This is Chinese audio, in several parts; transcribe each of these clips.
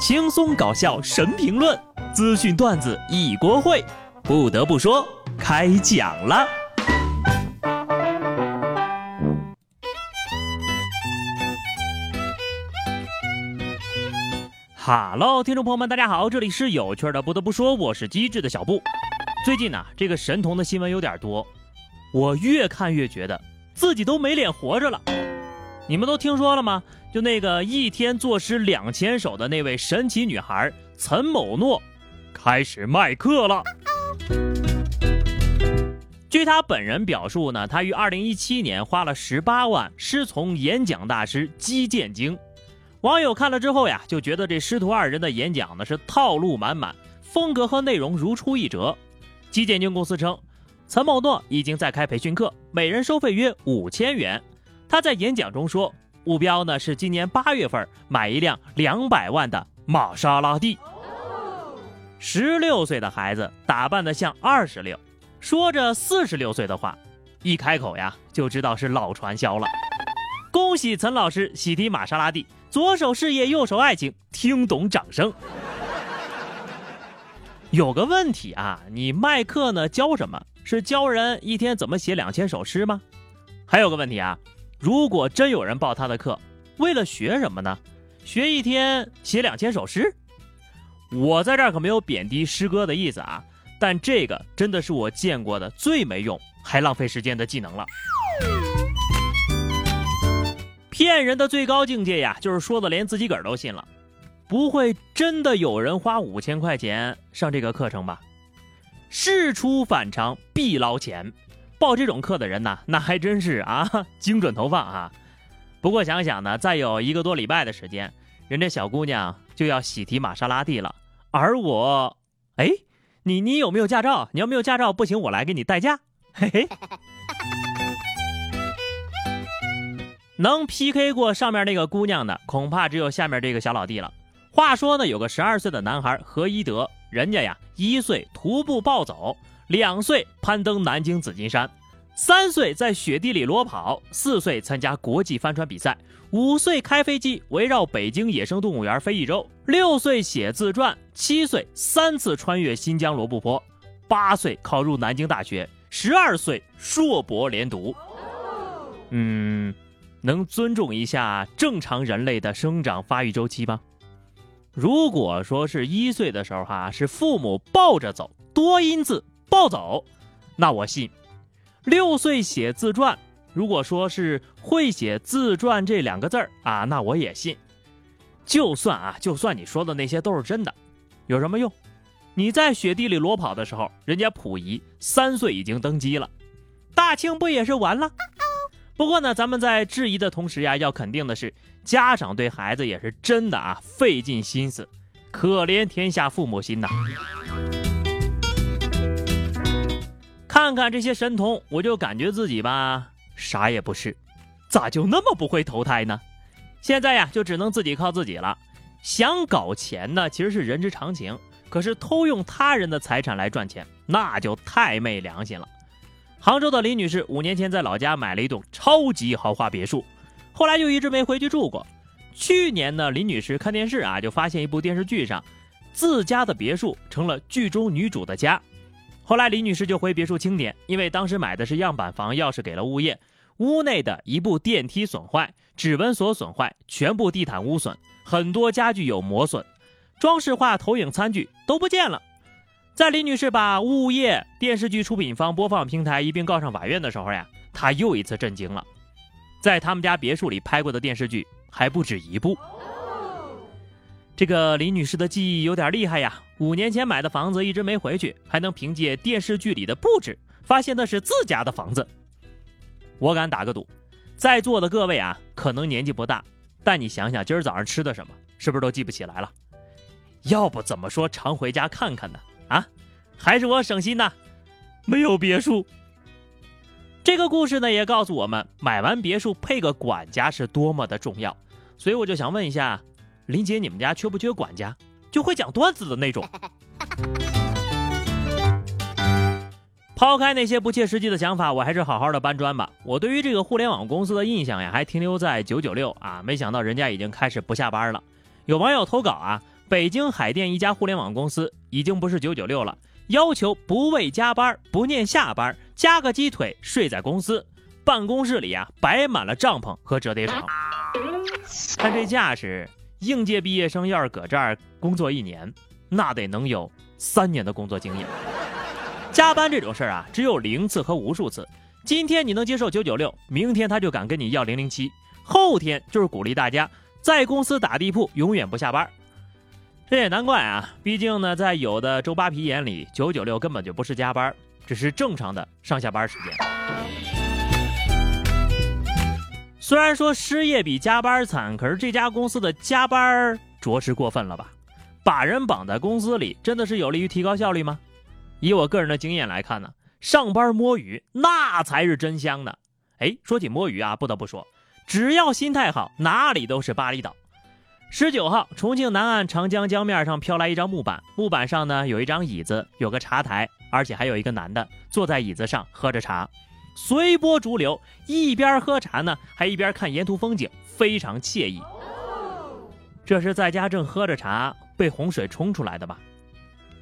轻松搞笑神评论，资讯段子一锅烩。不得不说，开讲了。哈喽，听众朋友们，大家好，这里是有趣的。不得不说，我是机智的小布。最近呢，这个神童的新闻有点多，我越看越觉得自己都没脸活着了。你们都听说了吗？就那个一天作诗两千首的那位神奇女孩岑某诺，开始卖课了。据她本人表述呢，她于二零一七年花了十八万师从演讲大师姬建京。网友看了之后呀，就觉得这师徒二人的演讲呢是套路满满，风格和内容如出一辙。姬建京公司称，岑某诺已经在开培训课，每人收费约五千元。他在演讲中说，目标呢是今年八月份买一辆两百万的玛莎拉蒂。十六岁的孩子打扮的像二十六，说着四十六岁的话，一开口呀就知道是老传销了。恭喜岑老师喜提玛莎拉蒂，左手事业，右手爱情，听懂掌声。有个问题啊，你卖课呢教什么？是教人一天怎么写两千首诗吗？还有个问题啊。如果真有人报他的课，为了学什么呢？学一天写两千首诗？我在这儿可没有贬低诗歌的意思啊，但这个真的是我见过的最没用还浪费时间的技能了。骗人的最高境界呀，就是说的连自己个儿都信了。不会真的有人花五千块钱上这个课程吧？事出反常必捞钱。报这种课的人呢，那还真是啊，精准投放啊。不过想想呢，再有一个多礼拜的时间，人家小姑娘就要喜提玛莎拉蒂了。而我，哎，你你有没有驾照？你要没有驾照不行，我来给你代驾。嘿嘿。能 PK 过上面那个姑娘的，恐怕只有下面这个小老弟了。话说呢，有个十二岁的男孩何一德，人家呀一岁徒步暴走。两岁攀登南京紫金山，三岁在雪地里裸跑，四岁参加国际帆船比赛，五岁开飞机围绕北京野生动物园飞一周，六岁写自传，七岁三次穿越新疆罗布泊，八岁考入南京大学，十二岁硕博连读。嗯，能尊重一下正常人类的生长发育周期吗？如果说是一岁的时候哈，是父母抱着走，多音字。暴走，那我信。六岁写自传，如果说是会写自传这两个字儿啊，那我也信。就算啊，就算你说的那些都是真的，有什么用？你在雪地里裸跑的时候，人家溥仪三岁已经登基了，大清不也是完了？不过呢，咱们在质疑的同时呀，要肯定的是，家长对孩子也是真的啊，费尽心思，可怜天下父母心呐。看看这些神童，我就感觉自己吧，啥也不是，咋就那么不会投胎呢？现在呀，就只能自己靠自己了。想搞钱呢，其实是人之常情，可是偷用他人的财产来赚钱，那就太昧良心了。杭州的李女士五年前在老家买了一栋超级豪华别墅，后来就一直没回去住过。去年呢，李女士看电视啊，就发现一部电视剧上，自家的别墅成了剧中女主的家。后来李女士就回别墅清点，因为当时买的是样板房，钥匙给了物业，屋内的一部电梯损坏，指纹锁损坏，全部地毯污损，很多家具有磨损，装饰画、投影、餐具都不见了。在李女士把物业、电视剧出品方、播放平台一并告上法院的时候呀，她又一次震惊了，在他们家别墅里拍过的电视剧还不止一部。这个李女士的记忆有点厉害呀！五年前买的房子一直没回去，还能凭借电视剧里的布置发现那是自家的房子。我敢打个赌，在座的各位啊，可能年纪不大，但你想想今儿早上吃的什么，是不是都记不起来了？要不怎么说常回家看看呢？啊，还是我省心呐，没有别墅。这个故事呢，也告诉我们，买完别墅配个管家是多么的重要。所以我就想问一下。林姐，你们家缺不缺管家？就会讲段子的那种。抛开那些不切实际的想法，我还是好好的搬砖吧。我对于这个互联网公司的印象呀，还停留在九九六啊，没想到人家已经开始不下班了。有网友投稿啊，北京海淀一家互联网公司已经不是九九六了，要求不为加班，不念下班，加个鸡腿睡在公司。办公室里啊，摆满了帐篷和折叠床。看这架势，应届毕业生要是搁这儿工作一年，那得能有三年的工作经验。加班这种事儿啊，只有零次和无数次。今天你能接受九九六，明天他就敢跟你要零零七，后天就是鼓励大家在公司打地铺，永远不下班。这也难怪啊，毕竟呢，在有的周扒皮眼里，九九六根本就不是加班，只是正常的上下班时间。虽然说失业比加班惨，可是这家公司的加班儿着实过分了吧？把人绑在公司里，真的是有利于提高效率吗？以我个人的经验来看呢，上班摸鱼那才是真香呢。哎，说起摸鱼啊，不得不说，只要心态好，哪里都是巴厘岛。十九号，重庆南岸长江江面上飘来一张木板，木板上呢有一张椅子，有个茶台，而且还有一个男的坐在椅子上喝着茶，随波逐流，一边喝茶呢，还一边看沿途风景，非常惬意。这是在家正喝着茶，被洪水冲出来的吧？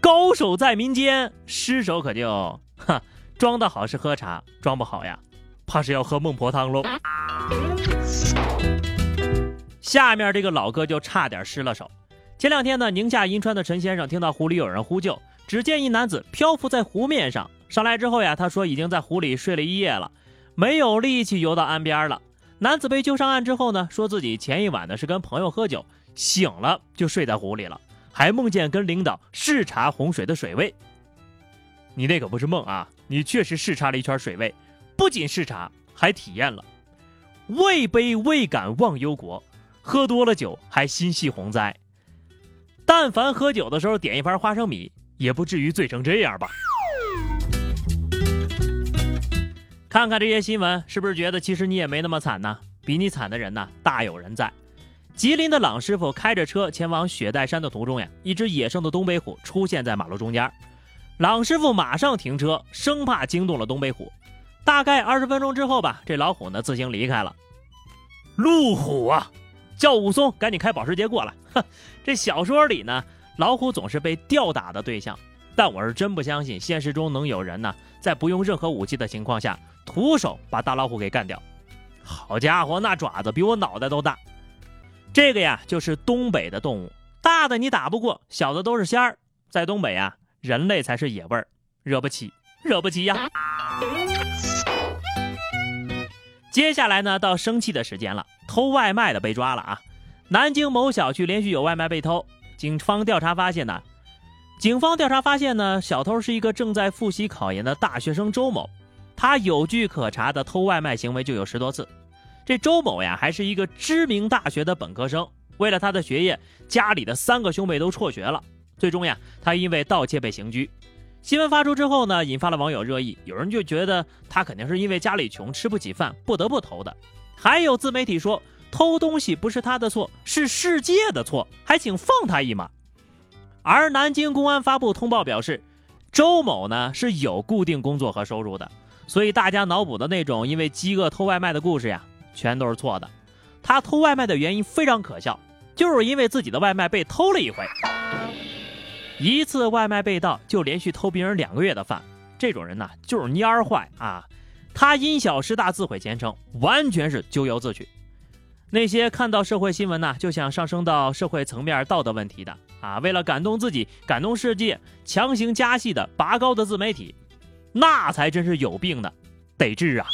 高手在民间，失手可就哈，装的好是喝茶，装不好呀，怕是要喝孟婆汤喽。下面这个老哥就差点失了手。前两天呢，宁夏银川的陈先生听到湖里有人呼救，只见一男子漂浮在湖面上。上来之后呀，他说已经在湖里睡了一夜了，没有力气游到岸边了。男子被救上岸之后呢，说自己前一晚呢是跟朋友喝酒，醒了就睡在湖里了，还梦见跟领导视察洪水的水位。你那可不是梦啊，你确实视察了一圈水位，不仅视察，还体验了。位卑未敢忘忧国。喝多了酒还心系洪灾，但凡喝酒的时候点一盘花生米，也不至于醉成这样吧？看看这些新闻，是不是觉得其实你也没那么惨呢？比你惨的人呢，大有人在。吉林的朗师傅开着车前往雪带山的途中呀，一只野生的东北虎出现在马路中间，朗师傅马上停车，生怕惊动了东北虎。大概二十分钟之后吧，这老虎呢自行离开了。路虎啊！叫武松赶紧开保时捷过来！哼，这小说里呢，老虎总是被吊打的对象，但我是真不相信现实中能有人呢，在不用任何武器的情况下，徒手把大老虎给干掉。好家伙，那爪子比我脑袋都大！这个呀，就是东北的动物，大的你打不过，小的都是仙儿。在东北啊，人类才是野味儿，惹不起，惹不起呀！接下来呢，到生气的时间了。偷外卖的被抓了啊！南京某小区连续有外卖被偷，警方调查发现呢，警方调查发现呢，小偷是一个正在复习考研的大学生周某，他有据可查的偷外卖行为就有十多次。这周某呀，还是一个知名大学的本科生，为了他的学业，家里的三个兄妹都辍学了，最终呀，他因为盗窃被刑拘。新闻发出之后呢，引发了网友热议，有人就觉得他肯定是因为家里穷，吃不起饭，不得不偷的。还有自媒体说偷东西不是他的错，是世界的错，还请放他一马。而南京公安发布通报表示，周某呢是有固定工作和收入的，所以大家脑补的那种因为饥饿偷外卖的故事呀，全都是错的。他偷外卖的原因非常可笑，就是因为自己的外卖被偷了一回，一次外卖被盗就连续偷别人两个月的饭，这种人呢就是蔫儿坏啊。他因小失大，自毁前程，完全是咎由自取。那些看到社会新闻呢，就想上升到社会层面道德问题的啊，为了感动自己、感动世界，强行加戏的拔高的自媒体，那才真是有病的，得治啊！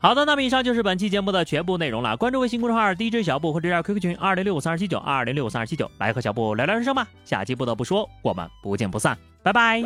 好的，那么以上就是本期节目的全部内容了。关注微信公众号 DJ 小布或者加 QQ 群二零六五三二七九二零六五三二七九，来和小布聊聊人生吧。下期不得不说，我们不见不散，拜拜。